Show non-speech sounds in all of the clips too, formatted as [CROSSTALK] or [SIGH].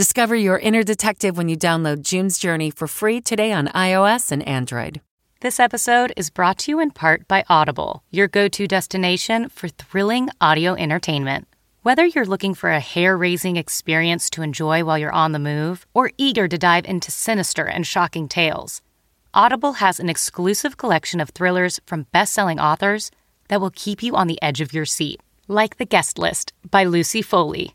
Discover your inner detective when you download June's Journey for free today on iOS and Android. This episode is brought to you in part by Audible, your go to destination for thrilling audio entertainment. Whether you're looking for a hair raising experience to enjoy while you're on the move or eager to dive into sinister and shocking tales, Audible has an exclusive collection of thrillers from best selling authors that will keep you on the edge of your seat, like The Guest List by Lucy Foley.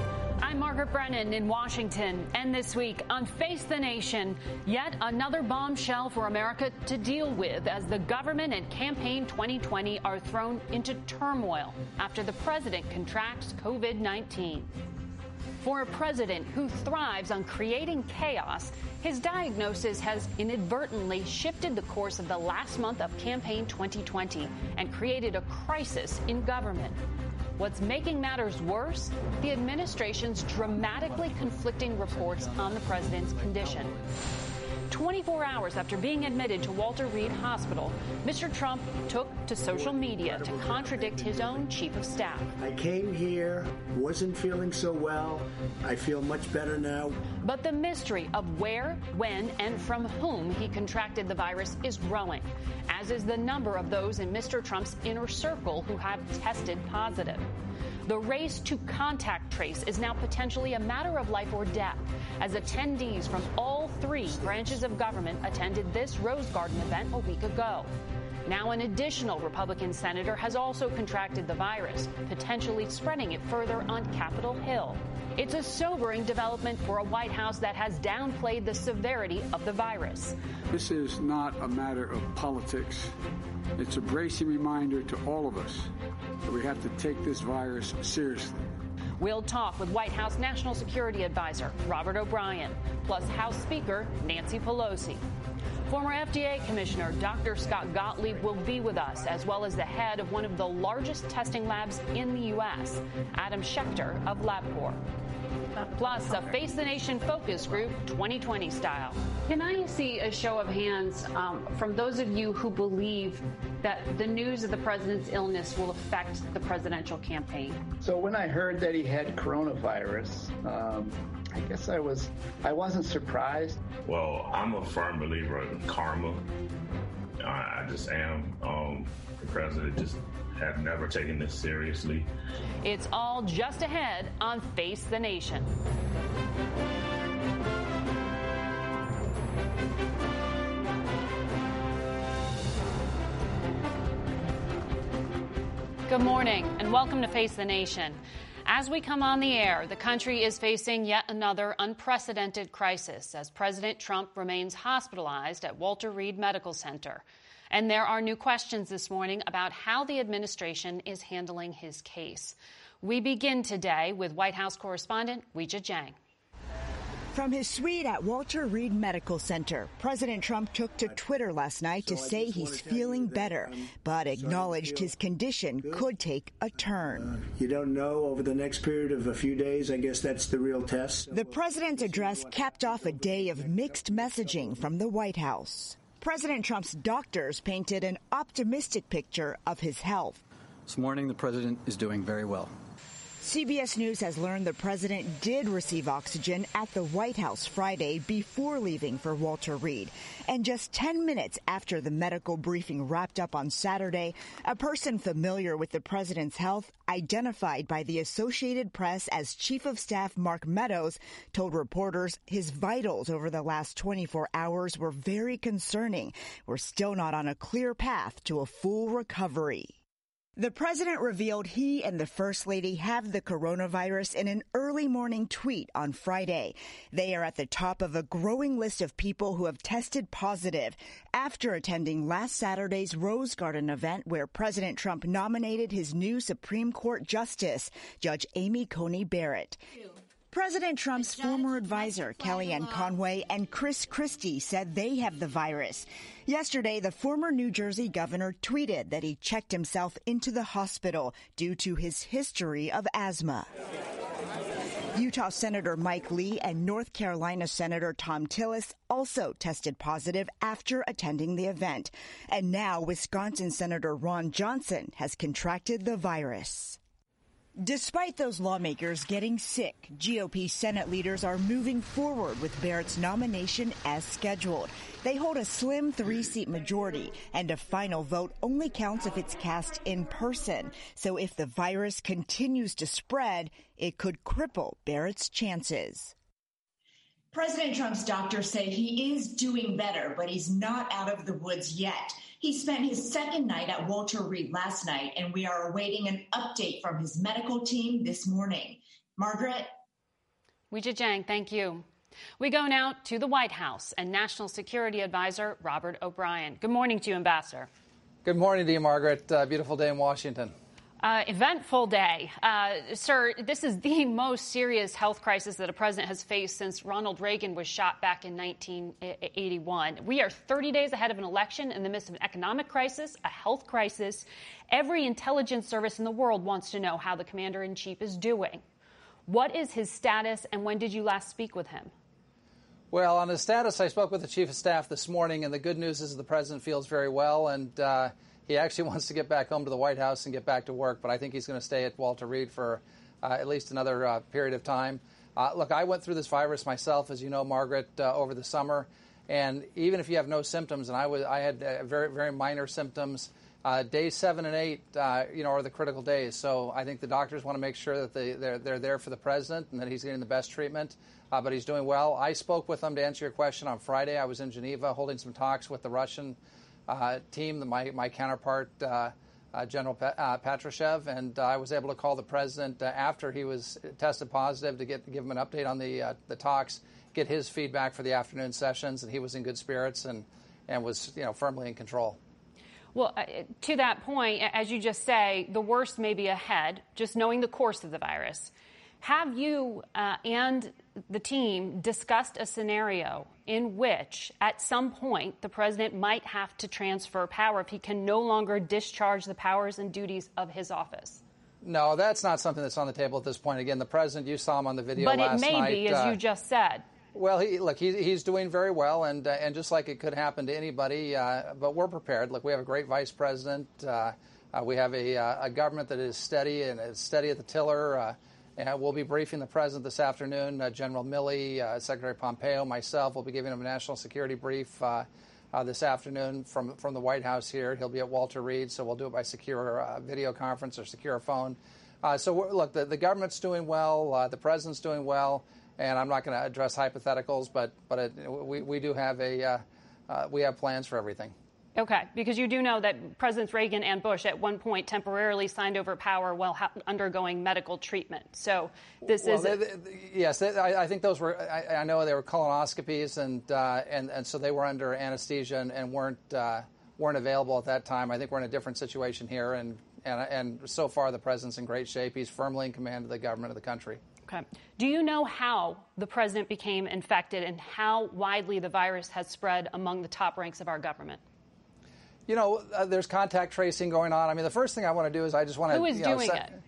Margaret Brennan in Washington, and this week on Face the Nation, yet another bombshell for America to deal with as the government and campaign 2020 are thrown into turmoil after the president contracts COVID 19. For a president who thrives on creating chaos, his diagnosis has inadvertently shifted the course of the last month of campaign 2020 and created a crisis in government. What's making matters worse? The administration's dramatically conflicting reports on the president's condition. 24 hours after being admitted to Walter Reed Hospital, Mr. Trump took to social media to contradict his own chief of staff. I came here, wasn't feeling so well. I feel much better now. But the mystery of where, when, and from whom he contracted the virus is growing, as is the number of those in Mr. Trump's inner circle who have tested positive. The race to contact trace is now potentially a matter of life or death, as attendees from all three branches of government attended this Rose Garden event a week ago. Now, an additional Republican senator has also contracted the virus, potentially spreading it further on Capitol Hill. It's a sobering development for a White House that has downplayed the severity of the virus. This is not a matter of politics. It's a bracing reminder to all of us that we have to take this virus seriously. We'll talk with White House National Security Advisor Robert O'Brien, plus House Speaker Nancy Pelosi. Former FDA Commissioner Dr. Scott Gottlieb will be with us, as well as the head of one of the largest testing labs in the U.S., Adam Schechter of LabCorp. Plus, a Face the Nation focus group 2020 style. Can I see a show of hands um, from those of you who believe that the news of the president's illness will affect the presidential campaign? So when I heard that he had coronavirus, um, I guess I was I wasn't surprised. Well, I'm a firm believer in karma. I, I just am. Um, the president just have never taken this seriously. It's all just ahead on Face the Nation. Good morning and welcome to Face the Nation. As we come on the air, the country is facing yet another unprecedented crisis as President Trump remains hospitalized at Walter Reed Medical Center. And there are new questions this morning about how the administration is handling his case. We begin today with White House correspondent Weijia Jiang. From his suite at Walter Reed Medical Center, President Trump took to Twitter last night to say he's feeling better, but acknowledged his condition could take a turn. Uh, you don't know over the next period of a few days. I guess that's the real test. The president's address capped off a day of mixed messaging from the White House. President Trump's doctors painted an optimistic picture of his health. This morning, the president is doing very well. CBS News has learned the president did receive oxygen at the White House Friday before leaving for Walter Reed. And just 10 minutes after the medical briefing wrapped up on Saturday, a person familiar with the president's health, identified by the Associated Press as Chief of Staff Mark Meadows, told reporters his vitals over the last 24 hours were very concerning. We're still not on a clear path to a full recovery. The president revealed he and the first lady have the coronavirus in an early morning tweet on Friday. They are at the top of a growing list of people who have tested positive after attending last Saturday's Rose Garden event where President Trump nominated his new Supreme Court Justice, Judge Amy Coney Barrett. President Trump's former advisor, Kellyanne Conway, and Chris Christie said they have the virus. Yesterday, the former New Jersey governor tweeted that he checked himself into the hospital due to his history of asthma. Utah Senator Mike Lee and North Carolina Senator Thom Tillis also tested positive after attending the event. And now Wisconsin Senator Ron Johnson has contracted the virus. Despite those lawmakers getting sick, GOP Senate leaders are moving forward with Barrett's nomination as scheduled. They hold a slim three seat majority, and a final vote only counts if it's cast in person. So if the virus continues to spread, it could cripple Barrett's chances. President Trump's doctors say he is doing better, but he's not out of the woods yet. He spent his second night at Walter Reed last night, and we are awaiting an update from his medical team this morning. Margaret? Weijia Jiang, thank you. We go now to the White House and National Security Advisor Robert O'Brien. Good morning to you, Ambassador. Good morning to you, Margaret. Uh, beautiful day in Washington. Uh, eventful day. Uh, sir, this is the [LAUGHS] most serious health crisis that a president has faced since Ronald Reagan was shot back in 1981. We are 30 days ahead of an election in the midst of an economic crisis, a health crisis. Every intelligence service in the world wants to know how the commander in chief is doing. What is his status, and when did you last speak with him? Well, on his status, I spoke with the chief of staff this morning, and the good news is the president feels very well and. Uh, he actually [LAUGHS] wants to get back home to the White House and get back to work, but I think he's going to stay at Walter Reed for uh, at least another uh, period of time. Uh, look, I went through this virus myself, as you know, Margaret, uh, over the summer, and even if you have no symptoms, and I was, I had uh, very, very minor symptoms. Uh, days seven and eight, you know, are the critical days. So I think the doctors want to make sure that they, they're, they're there for the president and that he's getting the best treatment. but he's doing well. I spoke with him to answer your question on Friday. I was in Geneva holding some talks with the Russian team, my, my counterpart, uh, uh, General Patrushev, and I was able to call the president after he was tested positive to get give him an update on the the talks, get his feedback for the afternoon sessions, and he was in good spirits and and was you know firmly in control. Well, uh, to that point, as you just say, the worst may be ahead, just knowing the course of the virus. Have you uh, and the team discussed a scenario in which, at some point, the president might have to transfer power if he can no longer discharge the powers and duties of his office? No, that's not something that's on the table at this point. Again, the president, you saw him on the video but last night. But it may night, be, as uh, you just said. Well, he, look, he, he's doing very well, and uh, and just like it could happen to anybody, uh, but we're prepared. Look, we have a great vice president. Uh, uh, we have a, a government that is steady and is steady at the tiller. And we'll be briefing the president this afternoon. Uh, General Milley, uh, Secretary Pompeo, myself will be giving him a national security brief uh, uh this afternoon from from the White House here. He'll be at Walter Reed, so we'll do it by secure uh, video conference or secure phone. Uh, so look, the, government's doing well, the president's doing well, and I'm not going to address hypotheticals, but but it, we we do have a we have plans for everything. Okay, because you do know that Presidents Reagan and Bush at one point temporarily signed over power while ha- undergoing medical treatment. So this well, is they, they, yes. They, I, I, think those were. I, I, know they were colonoscopies, and uh, and and so they were under anesthesia and, and weren't uh, weren't available at that time. I think we're in a different situation here, and and and so far the president's in great shape. He's firmly in command of the government of the country. Okay. Do you know how the president became infected and how widely the virus has spread among the top ranks of our government? You know, uh, there's contact tracing going on. I mean, the first thing I want to do is I just want to. Who is you know, doing set, it?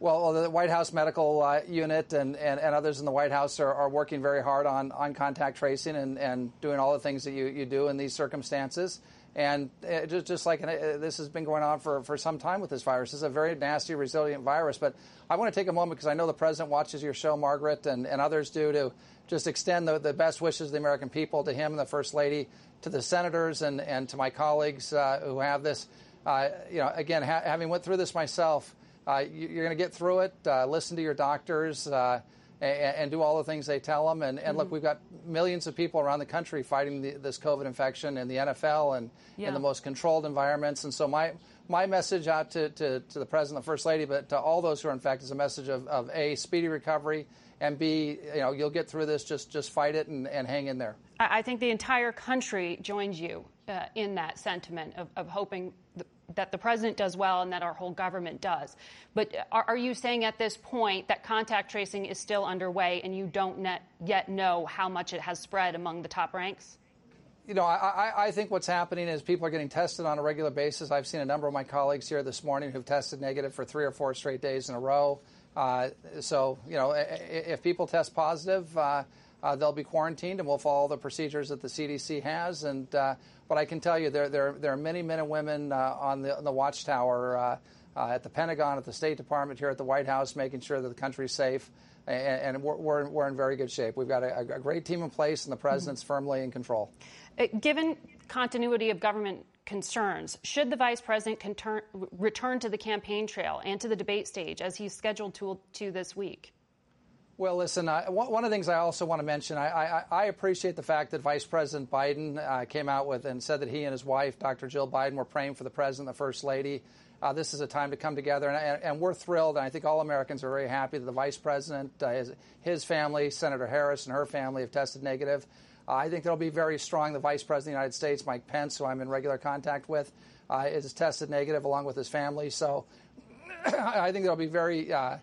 Well, the White House medical uh, unit and, and, and, others in the White House are, are working very hard on, on contact tracing and, and doing all the things that you, you do in these circumstances. And uh, just, just like uh, this has been going on for, for some time with this virus, it's a very nasty, resilient virus. But I want to take a moment because I know the president watches your show, Margaret, and, and others do, to just extend the, the best wishes of the American people to him and the First Lady, to the senators, and, and to my colleagues uh, who have this. Uh, you know, again, ha- having went through this myself, uh, you, are going to get through it. Uh, listen to your doctors and, and, do all the things they tell them. And, and mm-hmm. look, we've got millions of people around the country fighting the, this COVID infection in the NFL and yeah. in the most controlled environments. And so my my message out to, to, to, the president, the first lady, but to all those who are infected is a message of, of a speedy recovery and b you know you'll get through this. Just just fight it and, and hang in there. I think the entire country joins you uh, in that sentiment of, of hoping. That the president does well and that our whole government does. But are, are, you saying at this point that contact tracing is still underway and you don't net, yet know how much it has spread among the top ranks? You know, I, I, think what's happening is people are getting tested on a regular basis. I've seen a number of my colleagues here this morning who've tested negative for three or four straight days in a row. Uh, so, you know, if people test positive, uh, uh, they'll be quarantined, and we'll follow the procedures that the CDC has. And uh, but I can tell you, there there, there are many men and women uh, on the on the watchtower uh, uh, at the Pentagon, at the State Department, here at the White House, making sure that the country's safe. And, and we're, we're, we're, in very good shape. We've got a, a great team in place, and the president's mm-hmm. firmly in control. Uh, given continuity of government concerns. Should the vice president return to the campaign trail and to the debate stage as he's scheduled to, to this week? Well, listen, uh, one of the things I also want to mention, I, I, I appreciate the fact that Vice President Biden uh, came out with and said that he and his wife, Dr. Jill Biden, were praying for the president the first lady. Uh, this is a time to come together, and, and, we're thrilled, and I think all Americans are very happy that the vice president, uh, his, his, family, Senator Harris and her family have tested negative. Uh, I think they'll be very strong. The vice president of the United States, Mike Pence, who I'm in regular contact with, uh, is tested negative along with his family. So [CLEARS THROAT] I think there'll be very uh,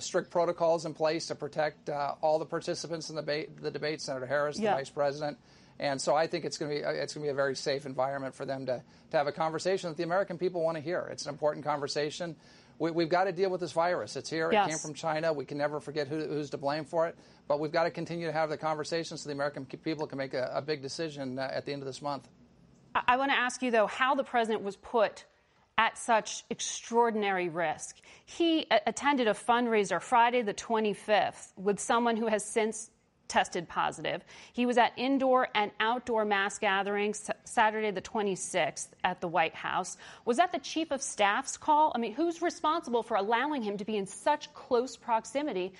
strict protocols in place to protect uh, all the participants in the debate, the debate Senator Harris, yeah. the vice president. And so I think it's going to be uh, it's going to be a very safe environment for them to, to have a conversation that the American people want to hear. It's an important conversation. We, have got to deal with this virus. It's here. Yes. It came from China. We can never forget who, who's to blame for it. But we've got to continue to have the conversation so the American people can make a, a big decision uh, at the end of this month. I, I want to ask you, though, how the president was put at such extraordinary risk. He a- attended a fundraiser Friday the 25th with someone who has since tested positive. He was at indoor and outdoor mass gatherings Saturday the 26th at the White House. Was that the chief of staff's call? I mean, who's responsible for allowing him to be in such close proximity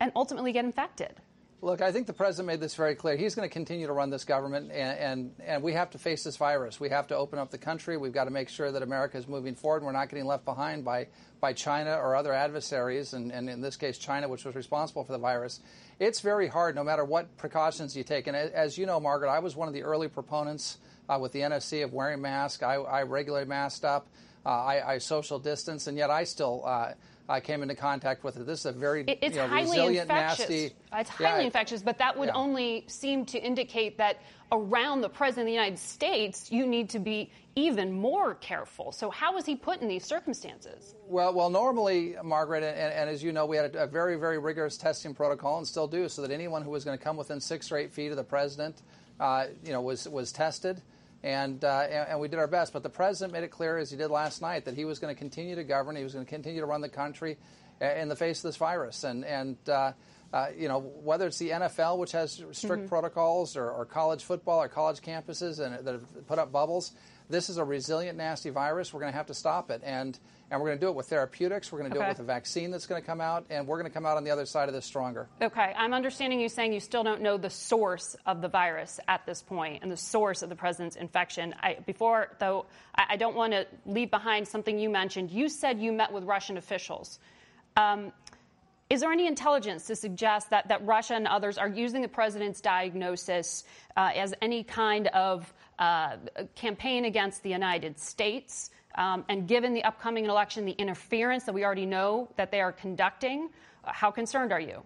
and ultimately get infected? Look, I think the president made this very clear. He's going to continue to run this government, and, and, and, we have to face this virus. We have to open up the country. We've got to make sure that America is moving forward and we're not getting left behind by, by China or other adversaries, and, and in this case, China, which was responsible for the virus. It's very hard no matter what precautions you take. And as you know, Margaret, I was one of the early proponents uh, with the NSC of wearing masks. I, I regularly masked up. Uh, I, I, social distance, and yet I still. Uh, I came into contact with it. This is a very it, it's you know, highly resilient, infectious. nasty. It's highly yeah, infectious, but that would yeah. only seem to indicate that around the president of the United States, you need to be even more careful. So, how was he put in these circumstances? Well, well, normally, Margaret, and, and as you know, we had a, a, very, very rigorous testing protocol, and still do, so that anyone who was going to come within six or eight feet of the president, uh, you know, was was tested and, uh, and, and we did our best. But the president made it clear, as he did last night, that he was going to continue to govern. He was going to continue to run the country uh, in the face of this virus. And and uh, uh, you know whether it's the NFL, which has strict mm-hmm. protocols, or, or, college football, or college campuses, and that have put up bubbles. This is a resilient, nasty virus. We're going to have to stop it, and and we're going to do it with therapeutics. We're going to okay. do it with a vaccine that's going to come out, and we're going to come out on the other side of this stronger. Okay, I'm understanding you saying you still don't know the source of the virus at this point and the source of the president's infection. I, before, though, I, I, don't want to leave behind something you mentioned. You said you met with Russian officials. Um, is there any intelligence to suggest that, that Russia and others are using the president's diagnosis uh, as any kind of uh, campaign against the United States? Um, and given the upcoming election, the interference that we already know that they are conducting, how concerned are you?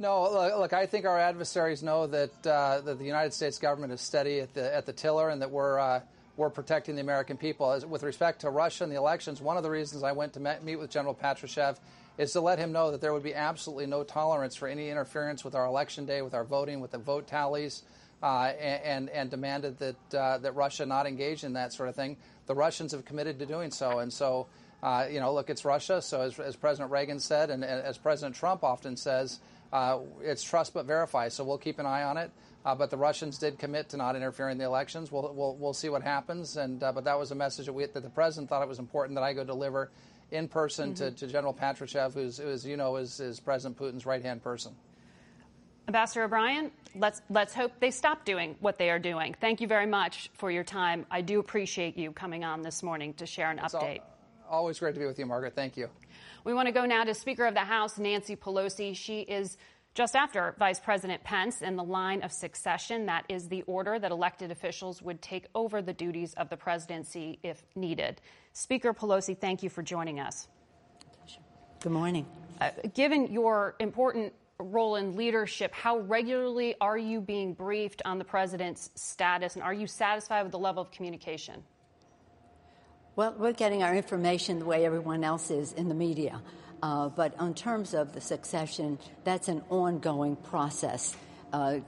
No, look, I think our adversaries know that, uh, that the United States government is steady at the, at the tiller and that we're, uh, we're protecting the American people. As, with respect to Russia and the elections, one of the reasons I went to meet with General Patrushev is to let him know that there would be absolutely no tolerance for any interference with our election day, with our voting, with the vote tallies. Uh, and, and demanded that uh, that Russia not engage in that sort of thing. The Russians have committed to doing so, and so uh, you know, look, it's Russia. So as, as President Reagan said, and, as President Trump often says, uh, it's trust but verify. So we'll keep an eye on it. Uh, but the Russians did commit to not interfering in the elections. We'll, we'll, we'll see what happens. And but that was a message that, we, that the president thought it was important that I go deliver in person mm-hmm. to, to, General Patrushev, who's, who, as you know, is, is President Putin's right hand person. Ambassador O'Brien, let's let's hope they stop doing what they are doing. Thank you very much for your time. I do appreciate you coming on this morning to share an it's update. All, always great to be with you, Margaret. Thank you. We want to go now to Speaker of the House Nancy Pelosi. She is just after Vice President Pence in the line of succession. That is the order that elected officials would take over the duties of the presidency if needed. Speaker Pelosi, thank you for joining us. Good morning. Uh, given your important role in leadership, how regularly are you being briefed on the president's status, and are you satisfied with the level of communication? Well, we're getting our information the way everyone else is in the media. Uh, but in terms of the succession, that's an ongoing process. Uh,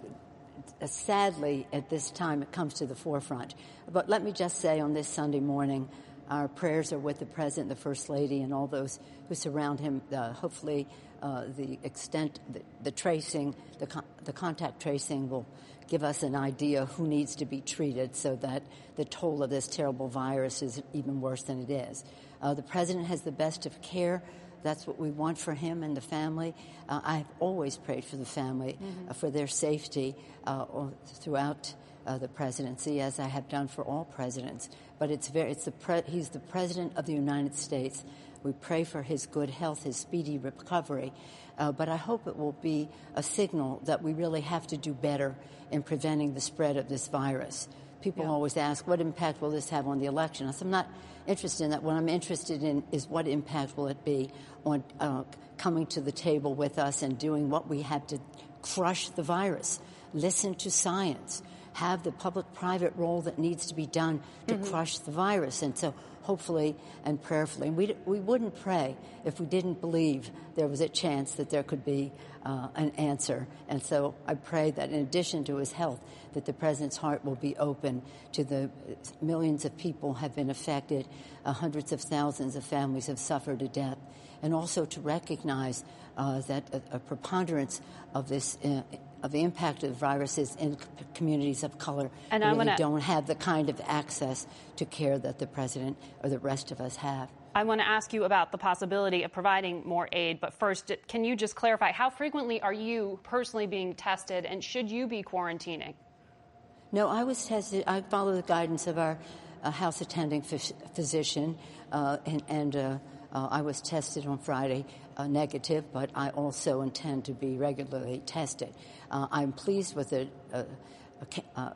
sadly, at this time, it comes to the forefront. But let me just say on this Sunday morning, our prayers are with the President, the First Lady, and all those who surround him. Uh, hopefully, uh, the extent, the, the tracing, the, con- the contact tracing will give us an idea who needs to be treated so that the toll of this terrible virus is even worse than it is. Uh, the President has the best of care. That's what we want for him and the family. Uh, I've always prayed for the family, mm-hmm. uh, for their safety uh, throughout uh, the presidency, as I have done for all presidents. But it's very, it's the pre- he's the president of the United States. We pray for his good health, his speedy recovery. Uh, but I hope it will be a signal that we really have to do better in preventing the spread of this virus. People yeah. always ask, what impact will this have on the election? I said, I'm not interested in that. What I'm interested in is what impact will it be on uh, coming to the table with us and doing what we have to crush the virus. Listen to science have the public-private role that needs to be done to mm-hmm. crush the virus. And so hopefully and prayerfully. And we, we wouldn't pray if we didn't believe there was a chance that there could be uh, an answer. And so I pray that in addition to his health, that the president's heart will be open to the millions of people have been affected, uh, hundreds of thousands of families have suffered a death, and also to recognize uh, that a, a, preponderance of this uh, of the impact of viruses in communities of color and really wanna, don't have the kind of access to care that the president or the rest of us have. I want to ask you about the possibility of providing more aid, but first, can you just clarify how frequently are you personally being tested and should you be quarantining? No, I was tested. I follow the guidance of our uh, house attending physician, uh, and, and uh, uh, I was tested on Friday uh, negative, but I also intend to be regularly tested. Uh, I'm pleased with the uh, uh,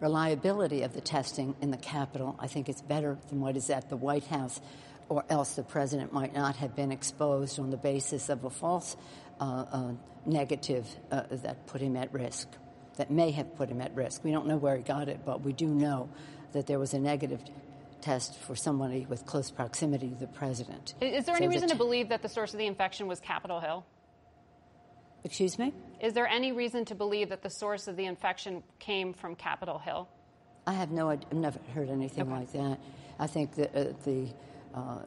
reliability of the testing in the Capitol. I think it's better than what is at the White House, or else the president might not have been exposed on the basis of a false uh, uh, negative uh, that put him at risk, that may have put him at risk. We don't know where he got it, but we do know that there was a negative test for somebody with close proximity to the president. Is there so any reason to believe that the source of the infection was Capitol Hill? Excuse me? Is there any reason to believe that the source of the infection came from Capitol Hill? I have no I've never heard anything okay. like that. I think that uh, the uh,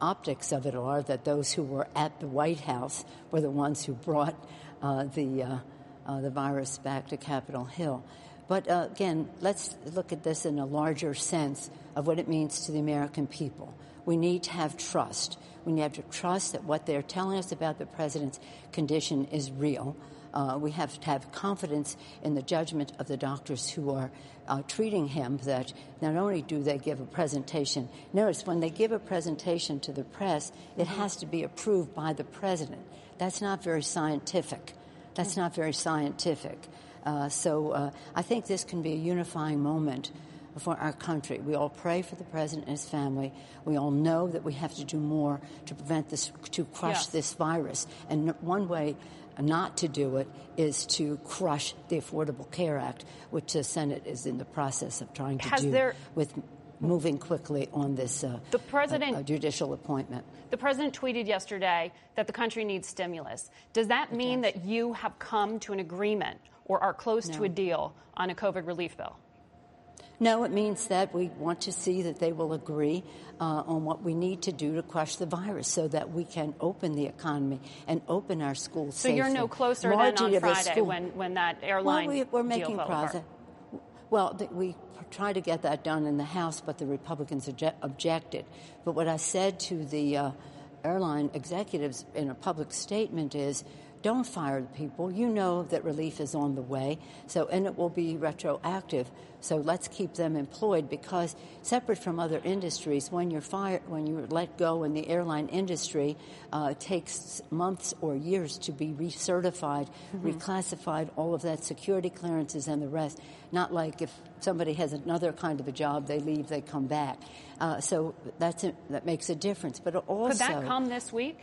optics of it are that those who were at the White House were the ones who brought uh, the, uh, uh, the virus back to Capitol Hill. But uh, again, let's look at this in a larger sense of what it means to the American people. We need to have trust. We have to trust that what they're telling us about the president's condition is real. Uh, we have to have confidence in the judgment of the doctors who are uh, treating him that not only do they give a presentation, notice when they give a presentation to the press, it mm-hmm. has to be approved by the president. That's not very scientific. That's not very scientific. Uh, so uh, I think this can be a unifying moment for our country. We all pray for the president and his family. We all know that we have to do more to prevent this, to crush this virus. And one way not to do it is to crush the Affordable Care Act, which the Senate is in the process of trying to Has do there, with moving quickly on this uh, the president, uh, judicial appointment. The president tweeted yesterday that the country needs stimulus. Does that mean that you have come to an agreement or are close No. to a deal on a COVID relief bill? No, it means that we want to see that they will agree uh, on what we need to do to crush the virus so that we can open the economy and open our schools So you're no safely. closer than Margie on of the Friday when, when that airline well, we, we're deal making progress. Well, we tried to get that done in the House, but the Republicans obje- objected. But what I said to the uh, airline executives in a public statement is don't fire the people. You know that relief is on the way, so and it will be retroactive. So let's keep them employed because separate from other industries, when you're fired, when you're let go in the airline industry, uh, it takes months or years to be recertified, Mhm. reclassified, all of that security clearances and the rest. Not like if somebody has another kind of a job, they leave, they come back. Uh, so that's a, that makes a difference. But also, Could that come this week?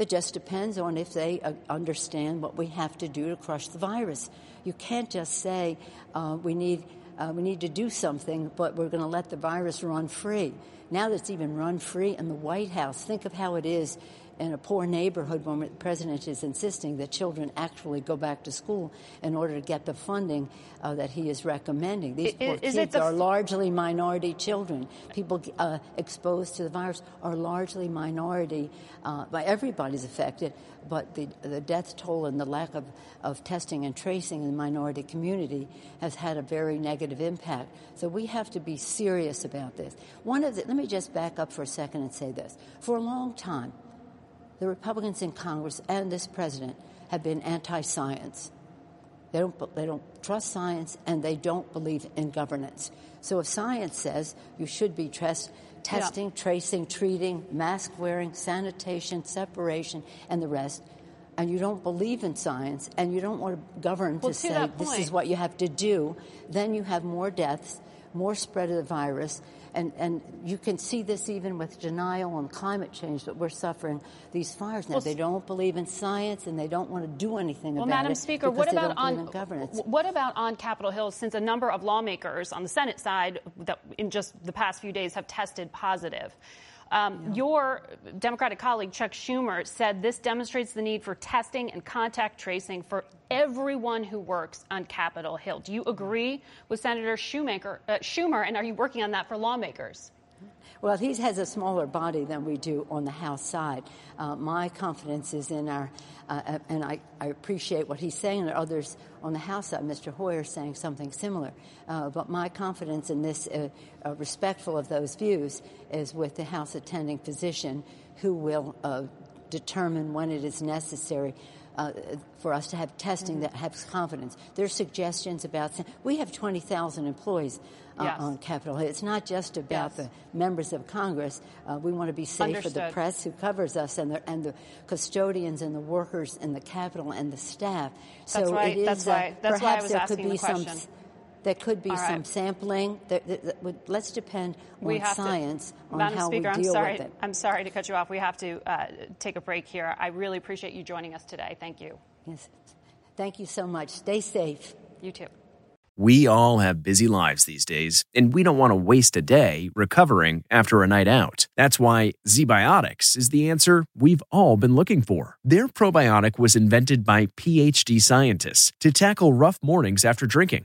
It just depends on if they uh, understand what we have to do to crush the virus. You can't just say uh, we need uh, we need to do something, but we're going to let the virus run free. Now that it's even run free in the White House, think of how it is in a poor neighborhood when the president is insisting that children actually go back to school in order to get the funding uh, that he is recommending. These poor is kids the are largely minority children. People uh, exposed to the virus are largely minority. Uh, by everybody's affected, but the the death toll and the lack of, of testing and tracing in the minority community has had a very negative impact. So we have to be serious about this. One of the, let me just back up for a second and say this: for a long time, the Republicans in Congress and this president have been anti-science. They don't, they don't trust science and they don't believe in governance. So if science says you should be trust, testing, tracing, treating, mask wearing, sanitation, separation, and the rest, and you don't believe in science and you don't want to govern Well, to to say this is what you have to do, then you have more deaths, more spread of the virus. And, and you can see this even with denial on climate change that we're suffering these fires now. Well, they don't believe in science and they don't want to do anything Well, about Madam it. Speaker, what about on governance? what about on Capitol Hill? Since a number of lawmakers on the Senate side that in just the past few days have tested positive. Um, Your Democratic colleague Chuck Schumer said this demonstrates the need for testing and contact tracing for everyone who works on Capitol Hill. Do you agree with Senator Schumacher, uh, Schumer, and are you working on that for lawmakers? Well, he has a smaller body than we do on the House side. Uh, my confidence is in our, uh, and I, I appreciate what he's saying. and others on the House side. Mr. Hoyer saying something similar. Uh, but my confidence in this, uh, uh, respectful of those views, is with the House attending physician who will uh, determine when it is necessary. Uh, for us to have testing that has confidence. There's suggestions about. We have 20,000 employees uh, Yes. on Capitol Hill. It's not just about the members of Congress. Uh, we want to be safe for the press who covers us and the, and the custodians and the workers in the Capitol and the staff. That's so right. it is, That's why- that's why I perhaps was there asking could the be some. Question. There could be All right. some sampling. There, there- there- would- let's depend we on have science to, on Madam how Speaker, we I'm sorry. with it. I'm sorry to cut you off. We have to uh, take a break here. I really appreciate you joining us today. Thank you. Yes. Thank you so much. Stay safe. You too. We all have busy lives these days, and we don't want to waste a day recovering after a night out. That's why ZBiotics is the answer we've all been looking for. Their probiotic was invented by PhD scientists to tackle rough mornings after drinking.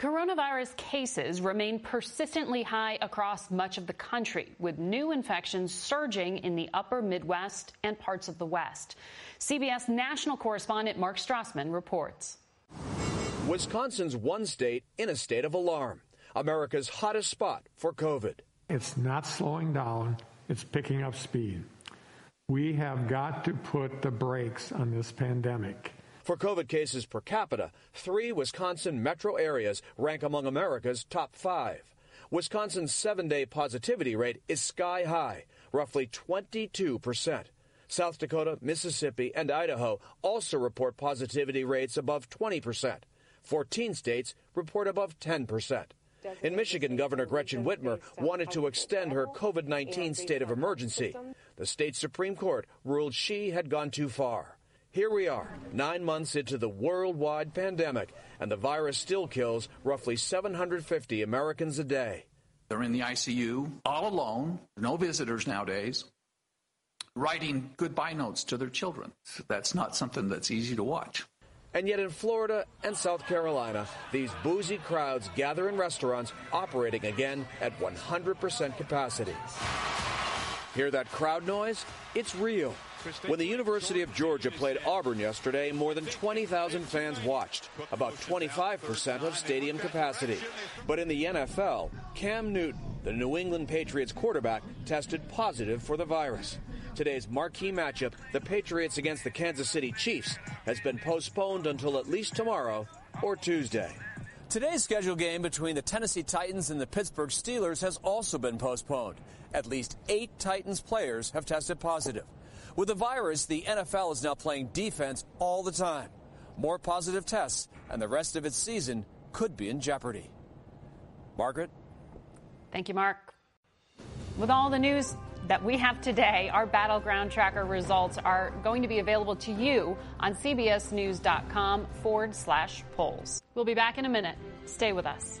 Coronavirus cases remain persistently high across much of the country, with new infections surging in the upper Midwest and parts of the West. CBS national correspondent Mark Strassmann reports. Wisconsin's one state in a state of alarm, America's hottest spot for COVID. It's not slowing down, it's picking up speed. We have got to put the brakes on this pandemic. For COVID cases per capita, three Wisconsin metro areas rank among America's top five. Wisconsin's seven day positivity rate is sky high, roughly 22%. South Dakota, Mississippi, and Idaho also report positivity rates above 20%. 14 states report above 10%. In Michigan, Governor Gretchen Whitmer wanted to extend her COVID 19 state of emergency. The state Supreme Court ruled she had gone too far. Here we are, nine months into the worldwide pandemic, and the virus still kills roughly 750 Americans a day. They're in the ICU, all alone, no visitors nowadays, writing goodbye notes to their children. That's not something that's easy to watch. And yet in Florida and South Carolina, these boozy crowds gather in restaurants operating again at 100% capacity. Hear that crowd noise? It's real. When the University of Georgia played Auburn yesterday, more than 20,000 fans watched, about 25% of stadium capacity. But in the NFL, Cam Newton, the New England Patriots quarterback, tested positive for the virus. Today's marquee matchup, the Patriots against the Kansas City Chiefs, has been postponed until at least tomorrow or Tuesday. Today's scheduled game between the Tennessee Titans and the Pittsburgh Steelers has also been postponed. At least eight Titans players have tested positive. With the virus, the NFL is now playing defense all the time. More positive tests, and the rest of its season could be in jeopardy. Margaret? Thank you, Mark. With all the news that we have today, our Battleground Tracker results are going to be available to you on CBSNews.com forward slash polls. We'll be back in a minute. Stay with us.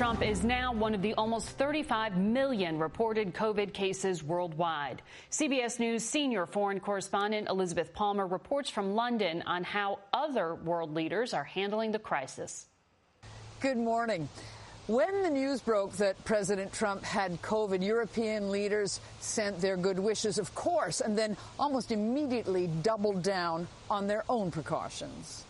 Trump is now one of the almost 35 million reported COVID cases worldwide. CBS News senior foreign correspondent Elizabeth Palmer reports from London on how other world leaders are handling the crisis. Good morning. When the news broke that President Trump had COVID, European leaders sent their good wishes, of course, and then almost immediately doubled down on their own precautions.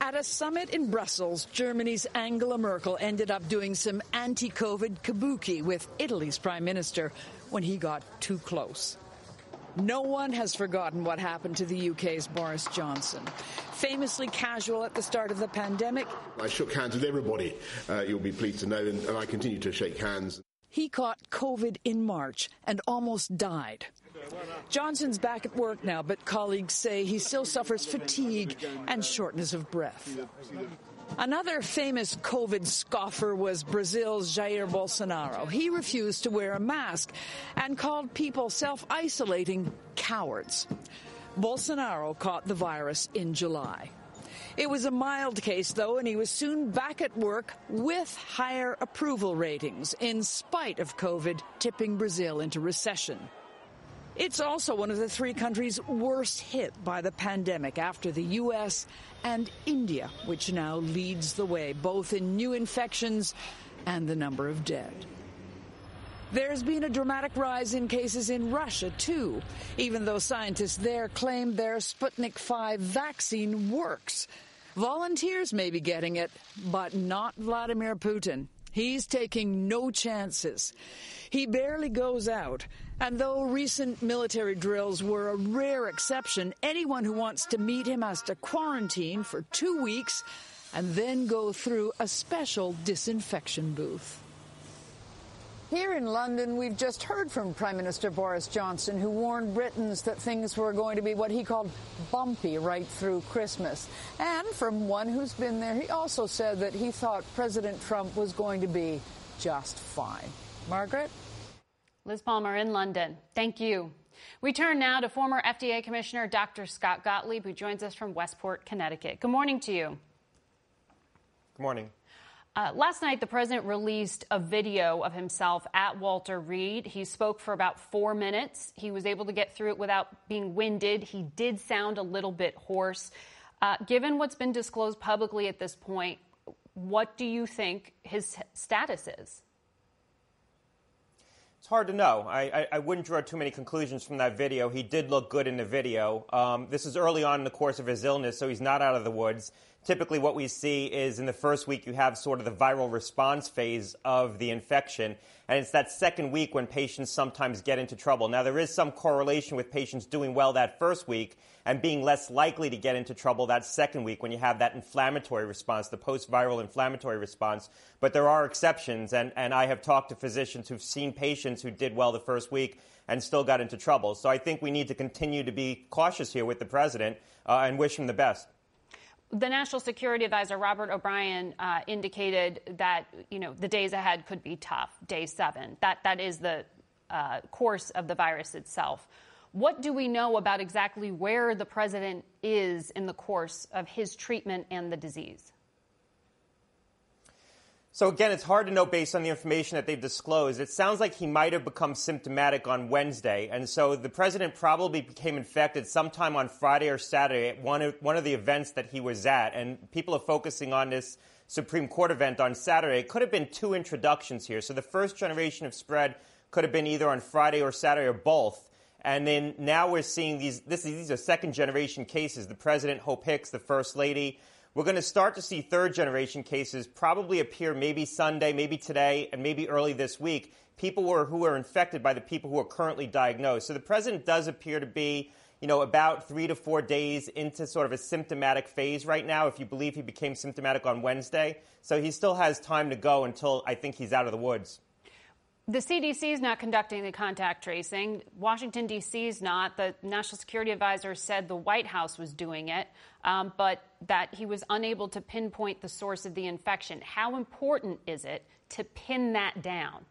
At a summit in Brussels, Germany's Angela Merkel ended up doing some anti COVID kabuki with Italy's prime minister when he got too close. No one has forgotten what happened to the UK's Boris Johnson. Famously casual at the start of the pandemic, I shook hands with everybody, uh, you'll be pleased to know, and, and I continue to shake hands. he caught COVID in March and almost died. Johnson's back at work now, but colleagues say he still suffers fatigue and shortness of breath. Another famous COVID scoffer was Brazil's Jair Bolsonaro. He refused to wear a mask and called people self isolating cowards. Bolsonaro caught the virus in July. It was a mild case, though, and he was soon back at work with higher approval ratings, in spite of COVID tipping Brazil into recession. It's also one of the three countries worst hit by the pandemic after the U.S. and India, which now leads the way, both in new infections and the number of dead. There's been a dramatic rise in cases in Russia, too, even though scientists there claim their Sputnik 5 vaccine works. Volunteers may be getting it, but not Vladimir Putin. He's taking no chances. He barely goes out. And though recent military drills were a rare exception, anyone who wants to meet him has to quarantine for two weeks and then go through a special disinfection booth. Here in London, we've just heard from Prime Minister Boris Johnson, who warned Britons that things were going to be what he called bumpy right through Christmas. And from one who's been there, he also said that he thought President Trump was going to be just fine. Margaret? Liz Palmer in London. Thank you. We turn now to former FDA Commissioner Dr. Scott Gottlieb, who joins us from Westport, Connecticut. Good morning to you. Good morning. Uh, last night, the president released a video of himself at Walter Reed. He spoke for about four minutes. He was able to get through it without being winded. He did sound a little bit hoarse. Uh, given what's been disclosed publicly at this point, what do you think his status is? It's hard to know. I, I, I, wouldn't draw too many conclusions from that video. He did look good in the video. Um, this is early on in the course of his illness, so he's not out of the woods typically what we see is in the first week you have sort of the viral response phase of the infection. And it's that second week when patients sometimes get into trouble. Now there is some correlation with patients doing well that first week and being less likely to get into trouble that second week when you have that inflammatory response the post-viral inflammatory response. But there are exceptions. And, and i have talked to physicians who've seen patients who did well the first week and still got into trouble. So i think we need to continue to be cautious here with the president uh, and wish him the best the National Security Advisor Robert O'Brien uh, indicated that you know the days ahead could be tough. Day seven. That that is the uh, course of the virus itself. What do we know about exactly where the president is in the course of his treatment and the disease? So again, it's hard to know based on the information that they've disclosed. It sounds like he might have become symptomatic on Wednesday, and so the president probably became infected sometime on Friday or Saturday at one of, one of the events that he was at. And people are focusing on this Supreme Court event on Saturday. It could have been two introductions here. So the first generation of spread could have been either on Friday or Saturday or both. And then now we're seeing these. This, these are second generation cases. The president, Hope Hicks, the first lady. We're going to start to see third generation cases probably appear maybe Sunday, maybe today, and maybe early this week. People who are, who are infected by the people who are currently diagnosed. So the president does appear to be, you know, about three to four days into sort of a symptomatic phase right now, if you believe he became symptomatic on Wednesday. So he still has time to go until I think he's out of the woods. The CDC is not conducting the contact tracing. Washington, D.C. is not. The National Security Advisor said the White House was doing it, um, but that he was unable to pinpoint the source of the infection. How important is it to pin that down?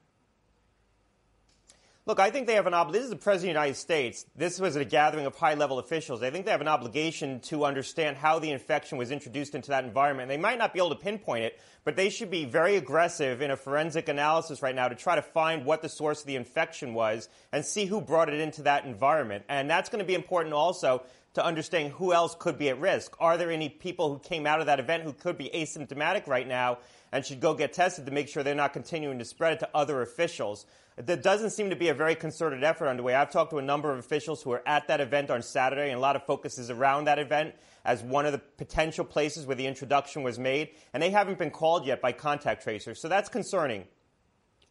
Look, I think they have an obligation. This is the President of the United States. This was a gathering of high level officials. I think they have an obligation to understand how the infection was introduced into that environment. They might not be able to pinpoint it, but they should be very aggressive in a forensic analysis right now to try to find what the source of the infection was and see who brought it into that environment. And that's going to be important also to understand who else could be at risk. Are there any people who came out of that event who could be asymptomatic right now and should go get tested to make sure they're not continuing to spread it to other officials? There doesn't seem to be a very concerted effort underway. I've talked to a number of officials who were at that event on Saturday, and a lot of focus is around that event as one of the potential places where the introduction was made, and they haven't been called yet by contact tracers. So that's concerning.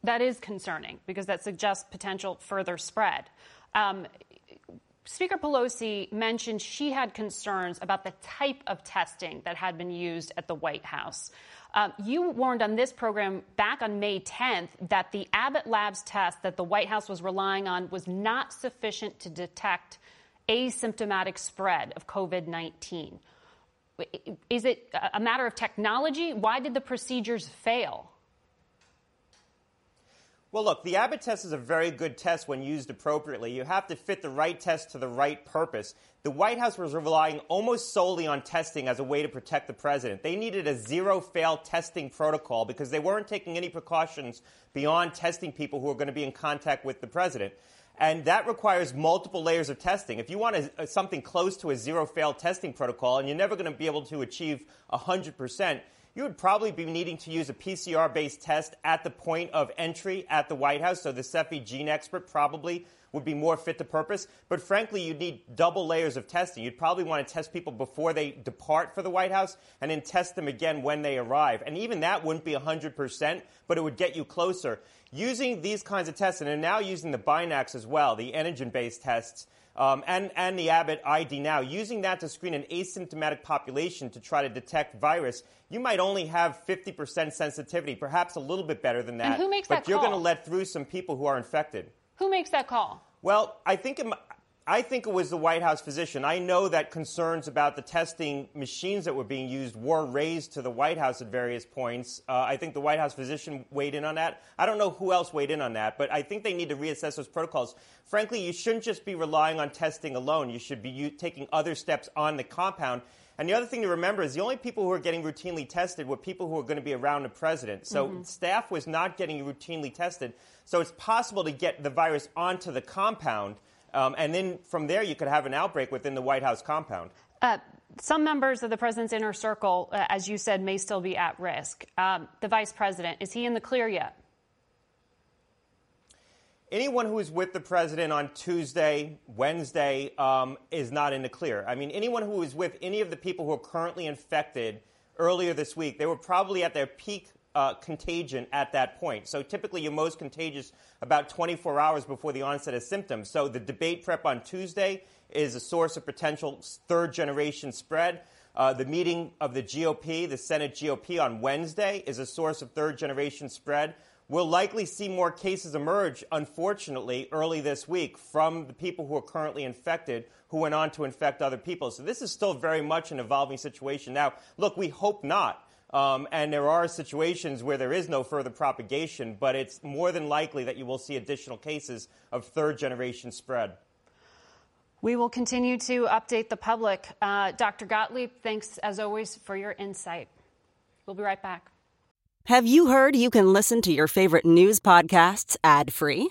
That is concerning because that suggests potential further spread. Um, Speaker Pelosi mentioned she had concerns about the type of testing that had been used at the White House. Um, you warned on this program back on May 10th that the Abbott Labs test that the White House was relying on was not sufficient to detect asymptomatic spread of COVID 19. Is it a matter of technology? Why did the procedures fail? Well, look, the Abbott test is a very good test when used appropriately. You have to fit the right test to the right purpose. The White House was relying almost solely on testing as a way to protect the president. They needed a zero fail testing protocol because they weren't taking any precautions beyond testing people who are going to be in contact with the president. And that requires multiple layers of testing. If you want a, something close to a zero fail testing protocol, and you're never going to be able to achieve 100%, you would probably be needing to use a PCR based test at the point of entry at the White House. So the Cepheid GeneXpert probably would be more fit to purpose. But frankly, you'd need double layers of testing. You'd probably want to test people before they depart for the White House and then test them again when they arrive. And even that wouldn't be 100%, but it would get you closer. Using these kinds of tests, and they're now using the Binax as well, the antigen based tests um, and, and the Abbott ID now, using that to screen an asymptomatic population to try to detect virus, you might only have 50% sensitivity, perhaps a little bit better than that. And who makes but that you're going to let through some people who are infected. Who makes that call? Well, I think it, I think it was the White House physician. I know that concerns about the testing machines that were being used were raised to the White House at various points. Uh, I think the White House physician weighed in on that. I don't know who else weighed in on that, but I think they need to reassess those protocols. Frankly, you shouldn't just be relying on testing alone. You should be u- taking other steps on the compound. And the other thing to remember is the only people who are getting routinely tested were people who are going to be around the president. So Mm-hmm. Mhm. staff was not getting routinely tested. So it's possible to get the virus onto the compound. Um, and then from there, you could have an outbreak within the White House compound. Uh, some members of the president's inner circle, uh, as you said, may still be at risk. Um, the vice president, is he in the clear yet? Anyone who is with the president on Tuesday, Wednesday, um, is not in the clear. I mean, anyone who is with any of the people who are currently infected earlier this week, they were probably at their peak uh, contagion at that point. So typically, you're most contagious about 24 hours before the onset of symptoms. So the debate prep on Tuesday is a source of potential third generation spread. Uh, the meeting of the GOP, the Senate GOP on Wednesday, is a source of third generation spread. We'll likely see more cases emerge, unfortunately, early this week from the people who are currently infected who went on to infect other people. So this is still very much an evolving situation. Now, look, we hope not. Um, and there are situations where there is no further propagation, but it's more than likely that you will see additional cases of third generation spread. We will continue to update the public. Uh, Dr. Gottlieb, thanks as always for your insight. We'll be right back. Have you heard you can listen to your favorite news podcasts ad free?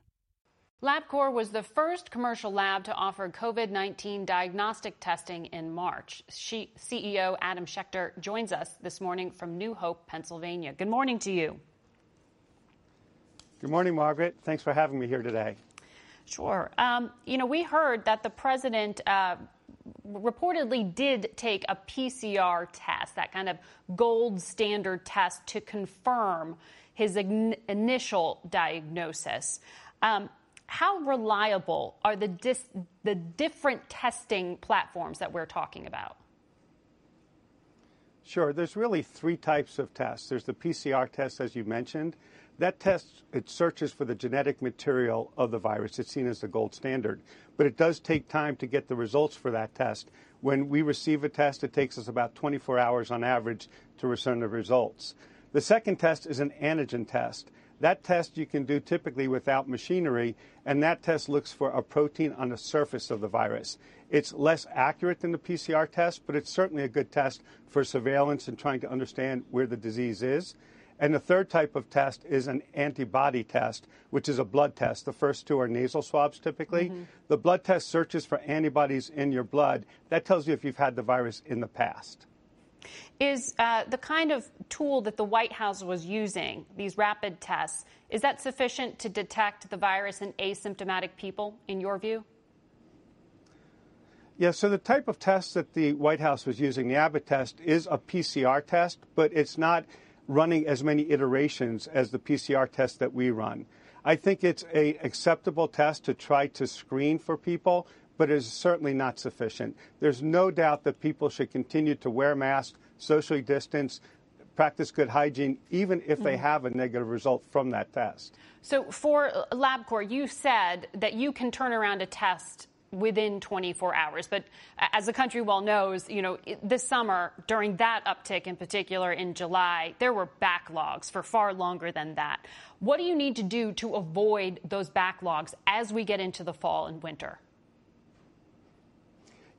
LabCorp was the first commercial lab to offer COVID 19 diagnostic testing in March. She, CEO Adam Schechter joins us this morning from New Hope, Pennsylvania. Good morning to you. Good morning, Margaret. Thanks for having me here today. Sure. Um, you know, we heard that the president uh, reportedly did take a PCR test, that kind of gold standard test to confirm his ign- initial diagnosis. Um, how reliable are the, dis- the different testing platforms that we're talking about? Sure. There's really three types of tests. There's the PCR test, as you mentioned. That test, it searches for the genetic material of the virus. It's seen as the gold standard. But it does take time to get the results for that test. When we receive a test, it takes us about 24 hours on average to return the results. The second test is an antigen test. That test you can do typically without machinery, and that test looks for a protein on the surface of the virus. It's less accurate than the PCR test, but it's certainly a good test for surveillance and trying to understand where the disease is. And the third type of test is an antibody test, which is a blood test. The first two are nasal swabs typically. Mm-hmm. The blood test searches for antibodies in your blood. That tells you if you've had the virus in the past. Is uh, the kind of tool that the White House was using, these rapid tests, is that sufficient to detect the virus in asymptomatic people, in your view? Yeah, so the type of test that the White House was using, the Abbott test, is a PCR test, but it's not running as many iterations as the PCR test that we run. I think it's a acceptable test to try to screen for people, but it is certainly not sufficient. There's no doubt that people should continue to wear masks, socially distance, practice good hygiene, even if they Mhm. have a negative result from that test. So for LabCorp, you said that you can turn around a test within 24 hours. But as the country well knows, you know, this summer, during that uptick in particular in July, there were backlogs for far longer than that. What do you need to do to avoid those backlogs as we get into the fall and winter?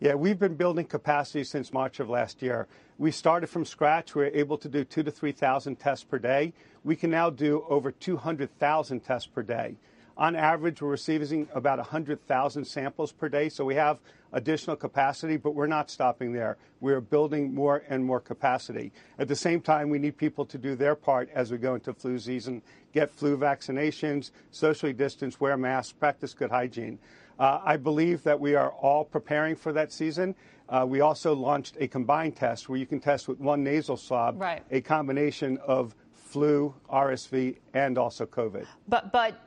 Yeah, we've been building capacity since March of last year. We started from scratch. We were able to do two to 3,000 tests per day. We can now do over 200,000 tests per day. On average, we're receiving about 100,000 samples per day, so we have additional capacity, but we're not stopping there. We're building more and more capacity. At the same time, we need people to do their part as we go into flu season, get flu vaccinations, socially distance, wear masks, practice good hygiene. Uh, I believe that we are all preparing for that season. Uh, we also launched a combined test where you can test with one nasal swab right. a combination of flu, RSV, and also COVID. But, but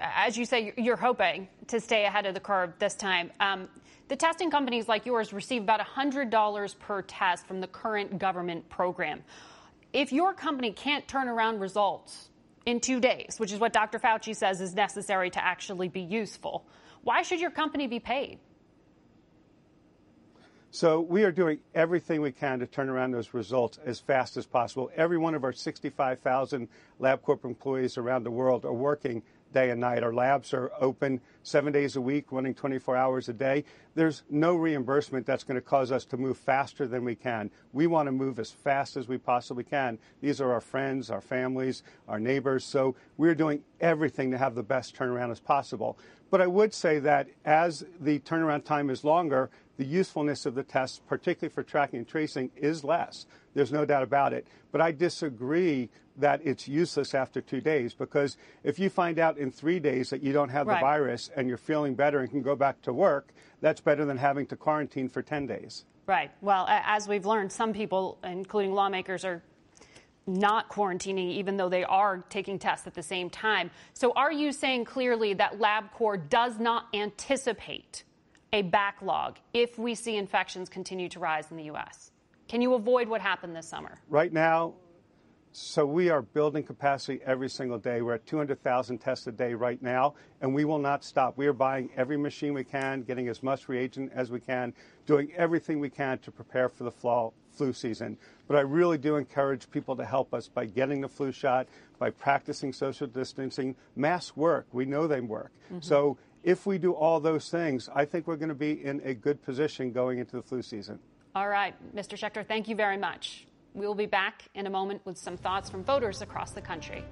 as you say, you're hoping to stay ahead of the curve this time. Um, the testing companies like yours receive about $100 per test from the current government program. If your company can't turn around results in two days, which is what Dr. Fauci says is necessary to actually be useful, why should your company be paid? So we are doing everything we can to turn around those results as fast as possible. Every one of our 65,000 LabCorp employees around the world are working day and night. Our labs are open seven days a week, running 24 hours a day. There's no reimbursement that's going to cause us to move faster than we can. We want to move as fast as we possibly can. These are our friends, our families, our neighbors. So we're doing everything to have the best turnaround as possible. But I would say that as the turnaround time is longer, the usefulness of the tests, particularly for tracking and tracing, is less. There's no doubt about it. But I disagree that it's useless after two days because if you find out in three days that you don't have Right. the virus and you're feeling better and can go back to work, that's better than having to quarantine for 10 days. Right. Well, as we've learned, some people, including lawmakers, are not quarantining even though they are taking tests at the same time. So are you saying clearly that LabCorp does not anticipate a backlog if we see infections continue to rise in the U.S.? Can you avoid what happened this summer? Right now, we are building capacity every single day. We're at 200,000 tests a day right now, and we will not stop. We are buying every machine we can, getting as much reagent as we can, doing everything we can to prepare for the fall, flu season. But I really do encourage people to help us by getting the flu shot, by practicing social distancing. Masks work. We know they work. Mhm. So if we do all those things, I think we're going to be in a good position going into the flu season. All right, Mr. Schechter, thank you very much. We will be back in a moment with some thoughts from voters across the country.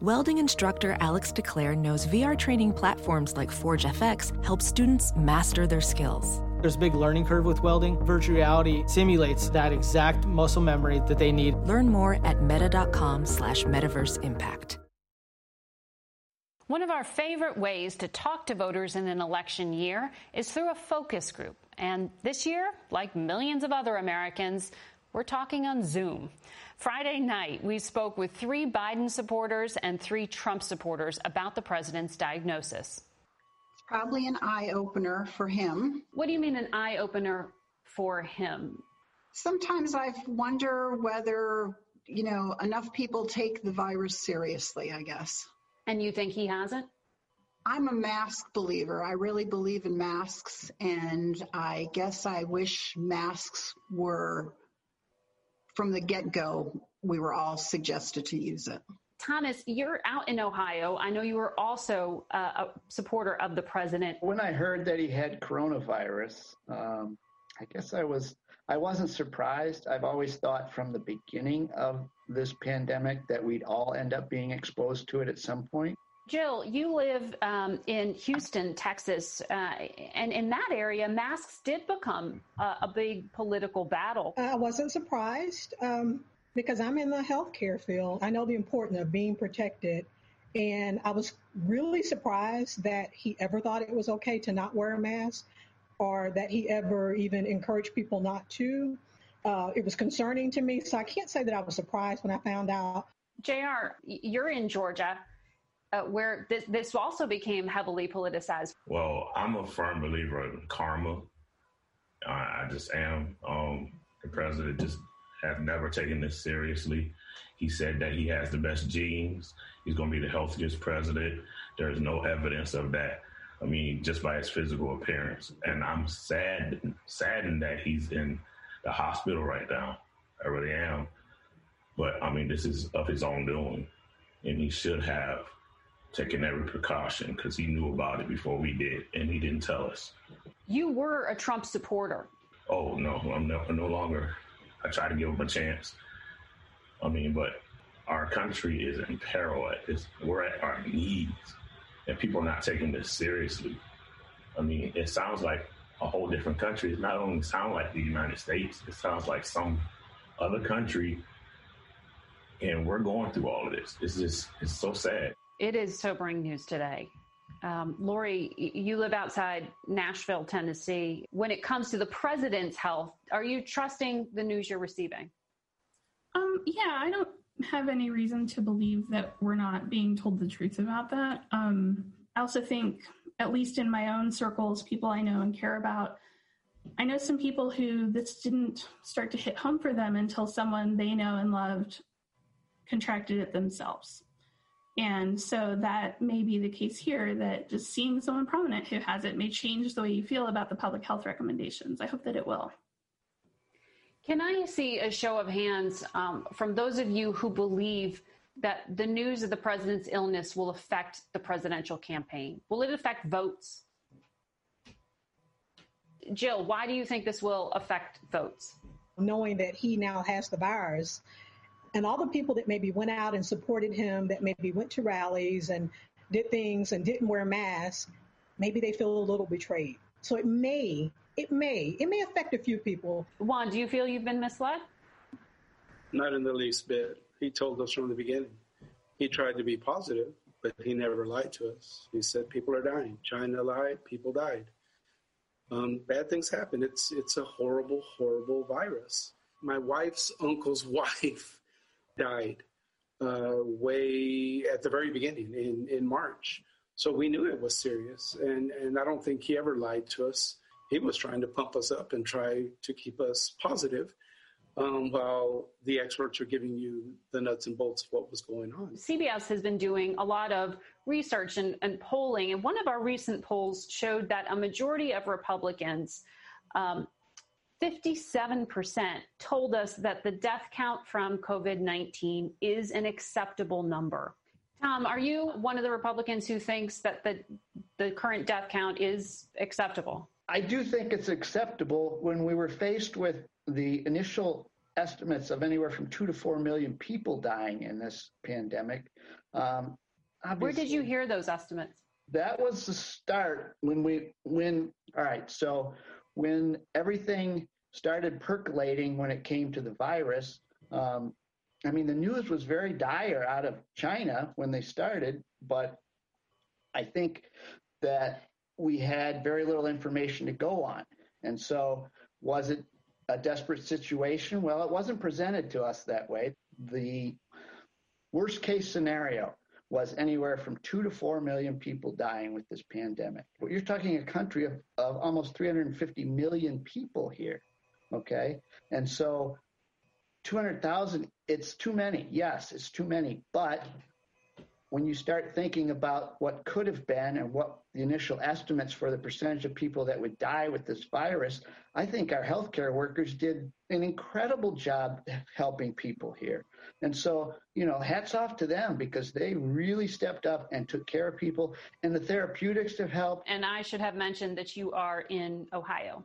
Welding instructor Alex DeClaire knows VR training platforms like Forge FX help students master their skills. There's a big learning curve with welding. Virtual reality simulates that exact muscle memory that they need. Learn more at meta.com slash metaverse impact. One of our favorite ways to talk to voters in an election year is through a focus group. And this year, like millions of other Americans, we're talking on Zoom. Friday night, we spoke with three Biden supporters and three Trump supporters about the president's diagnosis. It's probably an eye opener for him. What do you mean, an eye opener for him? Sometimes I wonder whether, you know, enough people take the virus seriously, I guess. And you think he hasn't? I'm a mask believer. I really believe in masks, and I guess I wish masks were from the get go, we were all suggested to use it. Thomas, you're out in Ohio. I know you were also uh, a supporter of the president. When I heard that he had coronavirus, um, I guess I was I wasn't surprised. I've always thought from the beginning of this pandemic that we'd all end up being exposed to it at some point. Jill, you live um, in Houston, Texas, uh, and in that area, masks did become a, a big political battle. I wasn't surprised um, because I'm in the healthcare field. I know the importance of being protected. And I was really surprised that he ever thought it was okay to not wear a mask or that he ever even encouraged people not to. Uh, it was concerning to me. So I can't say that I was surprised when I found out. JR, you're in Georgia. Uh, where this, this also became heavily politicized. Well, I'm a firm believer in karma. I, I just am. Um, the president just has never taken this seriously. He said that he has the best genes. He's going to be the healthiest president. There's no evidence of that. I mean, just by his physical appearance. And I'm sad, saddened that he's in the hospital right now. I really am. But I mean, this is of his own doing, and he should have taken every precaution because he knew about it before we did, and he didn't tell us. You were a Trump supporter. Oh no, I'm no, no longer. I try to give him a chance. I mean, but our country is in peril. It's, we're at our knees, and people are not taking this seriously. I mean, it sounds like a whole different country. It not only sounds like the United States, it sounds like some other country. And we're going through all of this. It's just, it's so sad. It is sobering news today. Um, Lori, you live outside Nashville, Tennessee. When it comes to the president's health, are you trusting the news you're receiving? Um, yeah, I don't have any reason to believe that we're not being told the truth about that. Um, I also think, at least in my own circles, people I know and care about, I know some people who this didn't start to hit home for them until someone they know and loved contracted it themselves. And so that may be the case here that just seeing someone prominent who has it may change the way you feel about the public health recommendations. I hope that it will. Can I see a show of hands um, from those of you who believe that the news of the president's illness will affect the presidential campaign? Will it affect votes? Jill, why do you think this will affect votes? Knowing that he now has the virus, and all the people that maybe went out and supported him, that maybe went to rallies and did things and didn't wear masks, maybe they feel a little betrayed. So it may, it may, it may affect a few people. Juan, do you feel you've been misled? Not in the least bit. He told us from the beginning. He tried to be positive, but he never lied to us. He said people are dying. China lied, people died. Um, bad things happen. It's it's a horrible, horrible virus. My wife's uncle's [LAUGHS] wife died uh, way at the very beginning in, in March. So we knew it was serious. And, and I don't think he ever lied to us. He was trying to pump us up and try to keep us positive um, while the experts are giving you the nuts and bolts of what was going on. CBS has been doing a lot of research and, and polling, and one of our recent polls showed that a majority of Republicans um, 57% told us that the death count from COVID 19 is an acceptable number. Tom, are you one of the Republicans who thinks that the, the current death count is acceptable? I do think it's acceptable when we were faced with the initial estimates of anywhere from two to four million people dying in this pandemic. Um, Where did you hear those estimates? That was the start when we, when, all right, so when everything started percolating when it came to the virus. Um, I mean, the news was very dire out of China when they started, but I think that we had very little information to go on. And so, was it a desperate situation? Well, it wasn't presented to us that way. The worst case scenario was anywhere from two to four million people dying with this pandemic. But you're talking a country of, of almost 350 million people here. Okay. And so 200,000, it's too many. Yes, it's too many. But when you start thinking about what could have been and what the initial estimates for the percentage of people that would die with this virus, I think our healthcare workers did an incredible job helping people here. And so, you know, hats off to them because they really stepped up and took care of people, and the therapeutics have helped. And I should have mentioned that you are in Ohio.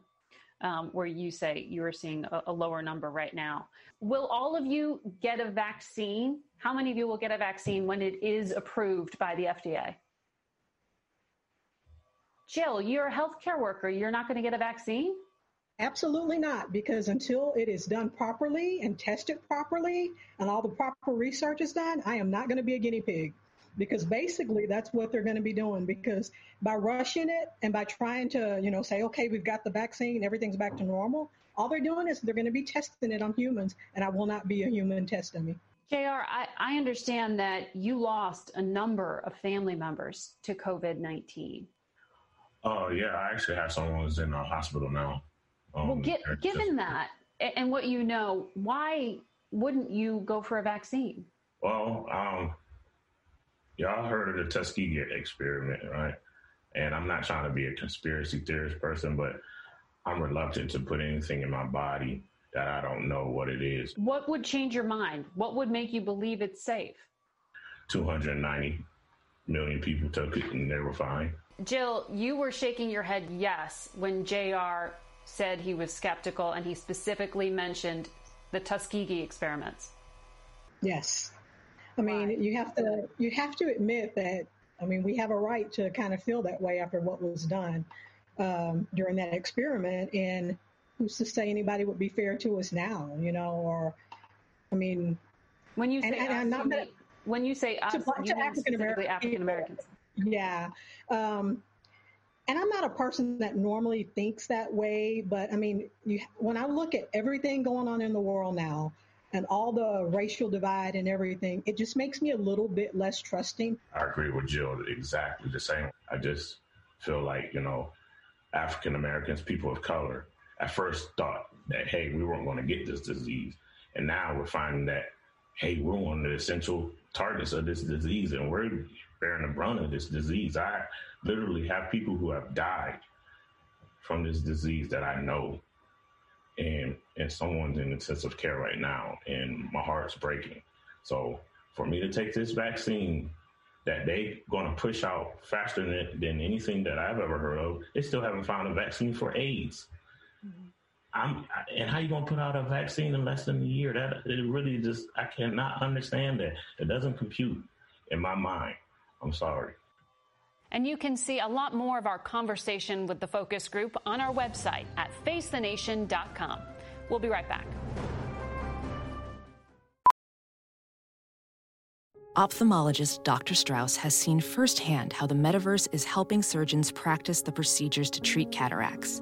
Um, where you say you are seeing a, a, lower number right now. Will all of you get a vaccine? How many of you will get a vaccine when it is approved by the FDA? Jill, you're a healthcare worker. You're not going to get a vaccine? Absolutely not, because until it is done properly and tested properly and all the proper research is done, I am not going to be a guinea pig. Because basically that's what they're going to be doing. Because by rushing it and by trying to, you know, say, okay, we've got the vaccine, everything's back to normal, all they're doing is they're going to be testing it on humans, and I will not be a human test dummy. JR, I, I understand that you lost a number of family members to COVID 19. Oh, yeah. I actually have someone who's in a hospital now. Um, well, get, given that and what you know, why wouldn't you go for a vaccine? Well, um, y'all heard of the Tuskegee experiment, right? And I'm not trying to be a conspiracy theorist person, but I'm reluctant to put anything in my body that I don't know what it is. What would change your mind? What would make you believe it's safe? 290 million people took it and they were fine. Jill, you were shaking your head yes when JR said he was skeptical and he specifically mentioned the Tuskegee experiments. Yes. I mean, right. you have to you have to admit that. I mean, we have a right to kind of feel that way after what was done um, during that experiment, and who's to say anybody would be fair to us now? You know, or I mean, when you say and, and us, you when you say us, to, you to African Americans, African Americans. Yeah. Um, and I'm not a person that normally thinks that way, but I mean, you, when I look at everything going on in the world now and all the racial divide and everything, it just makes me a little bit less trusting. I agree with Jill exactly the same. I just feel like, you know, African Americans, people of color, at first thought that, hey, we weren't going to get this disease. And now we're finding that, hey, we're one of the essential targets of this disease and we're bearing the brunt of this disease. I literally have people who have died from this disease that I know. And and someone's in intensive care right now and my heart's breaking. So for me to take this vaccine that they're going to push out faster than, than anything that I've ever heard of, they still haven't found a vaccine for AIDS. Mm-hmm. I'm, and how you gonna put out a vaccine in less than a year? That it really just I cannot understand that. It doesn't compute in my mind. I'm sorry. And you can see a lot more of our conversation with the focus group on our website at facethenation.com. We'll be right back. Ophthalmologist Dr. Strauss has seen firsthand how the metaverse is helping surgeons practice the procedures to treat cataracts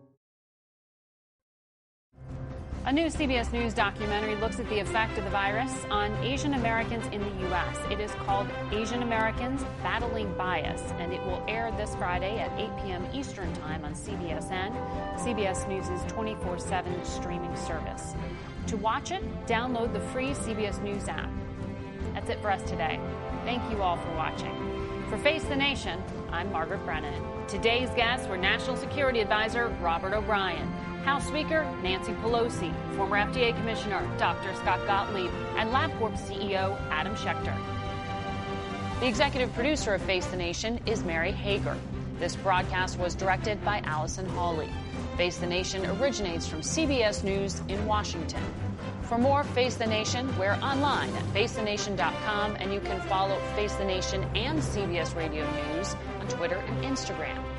A new CBS News documentary looks at the effect of the virus on Asian Americans in the U.S. It is called Asian Americans Battling Bias, and it will air this Friday at 8 p.m. Eastern Time on CBSN, CBS News' 24 7 streaming service. To watch it, download the free CBS News app. That's it for us today. Thank you all for watching. For Face the Nation, I'm Margaret Brennan. Today's guests were National Security Advisor Robert O'Brien. House Speaker Nancy Pelosi, former FDA Commissioner Dr. Scott Gottlieb, and LabCorp CEO Adam Schechter. The executive producer of Face the Nation is Mary Hager. This broadcast was directed by Allison Hawley. Face the Nation originates from CBS News in Washington. For more Face the Nation, we're online at facethenation.com and you can follow Face the Nation and CBS Radio News on Twitter and Instagram.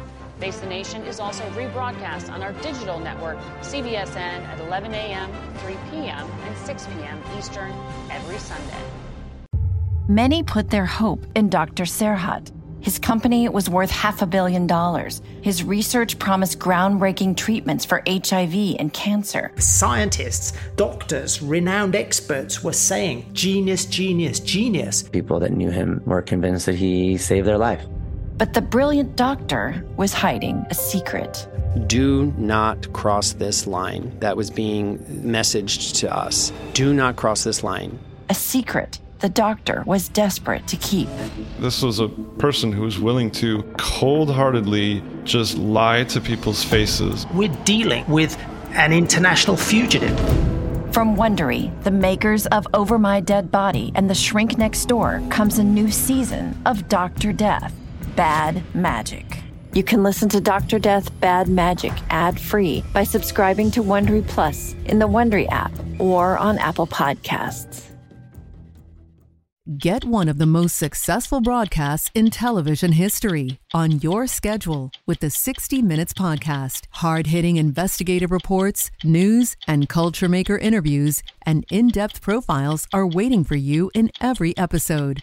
Face the Nation is also rebroadcast on our digital network, CBSN, at 11 a.m., 3 p.m., and 6 p.m. Eastern every Sunday. Many put their hope in Dr. Serhat. His company was worth half a billion dollars. His research promised groundbreaking treatments for HIV and cancer. Scientists, doctors, renowned experts were saying, genius, genius, genius. People that knew him were convinced that he saved their life. But the brilliant doctor was hiding a secret. Do not cross this line that was being messaged to us. Do not cross this line. A secret the doctor was desperate to keep. This was a person who was willing to cold heartedly just lie to people's faces. We're dealing with an international fugitive. From Wondery, the makers of Over My Dead Body and The Shrink Next Door, comes a new season of Dr. Death Bad Magic. You can listen to Dr. Death Bad Magic ad free by subscribing to Wondery Plus in the Wondery app or on Apple Podcasts. Get one of the most successful broadcasts in television history on your schedule with the 60 Minutes Podcast. Hard hitting investigative reports, news, and culture maker interviews, and in depth profiles are waiting for you in every episode.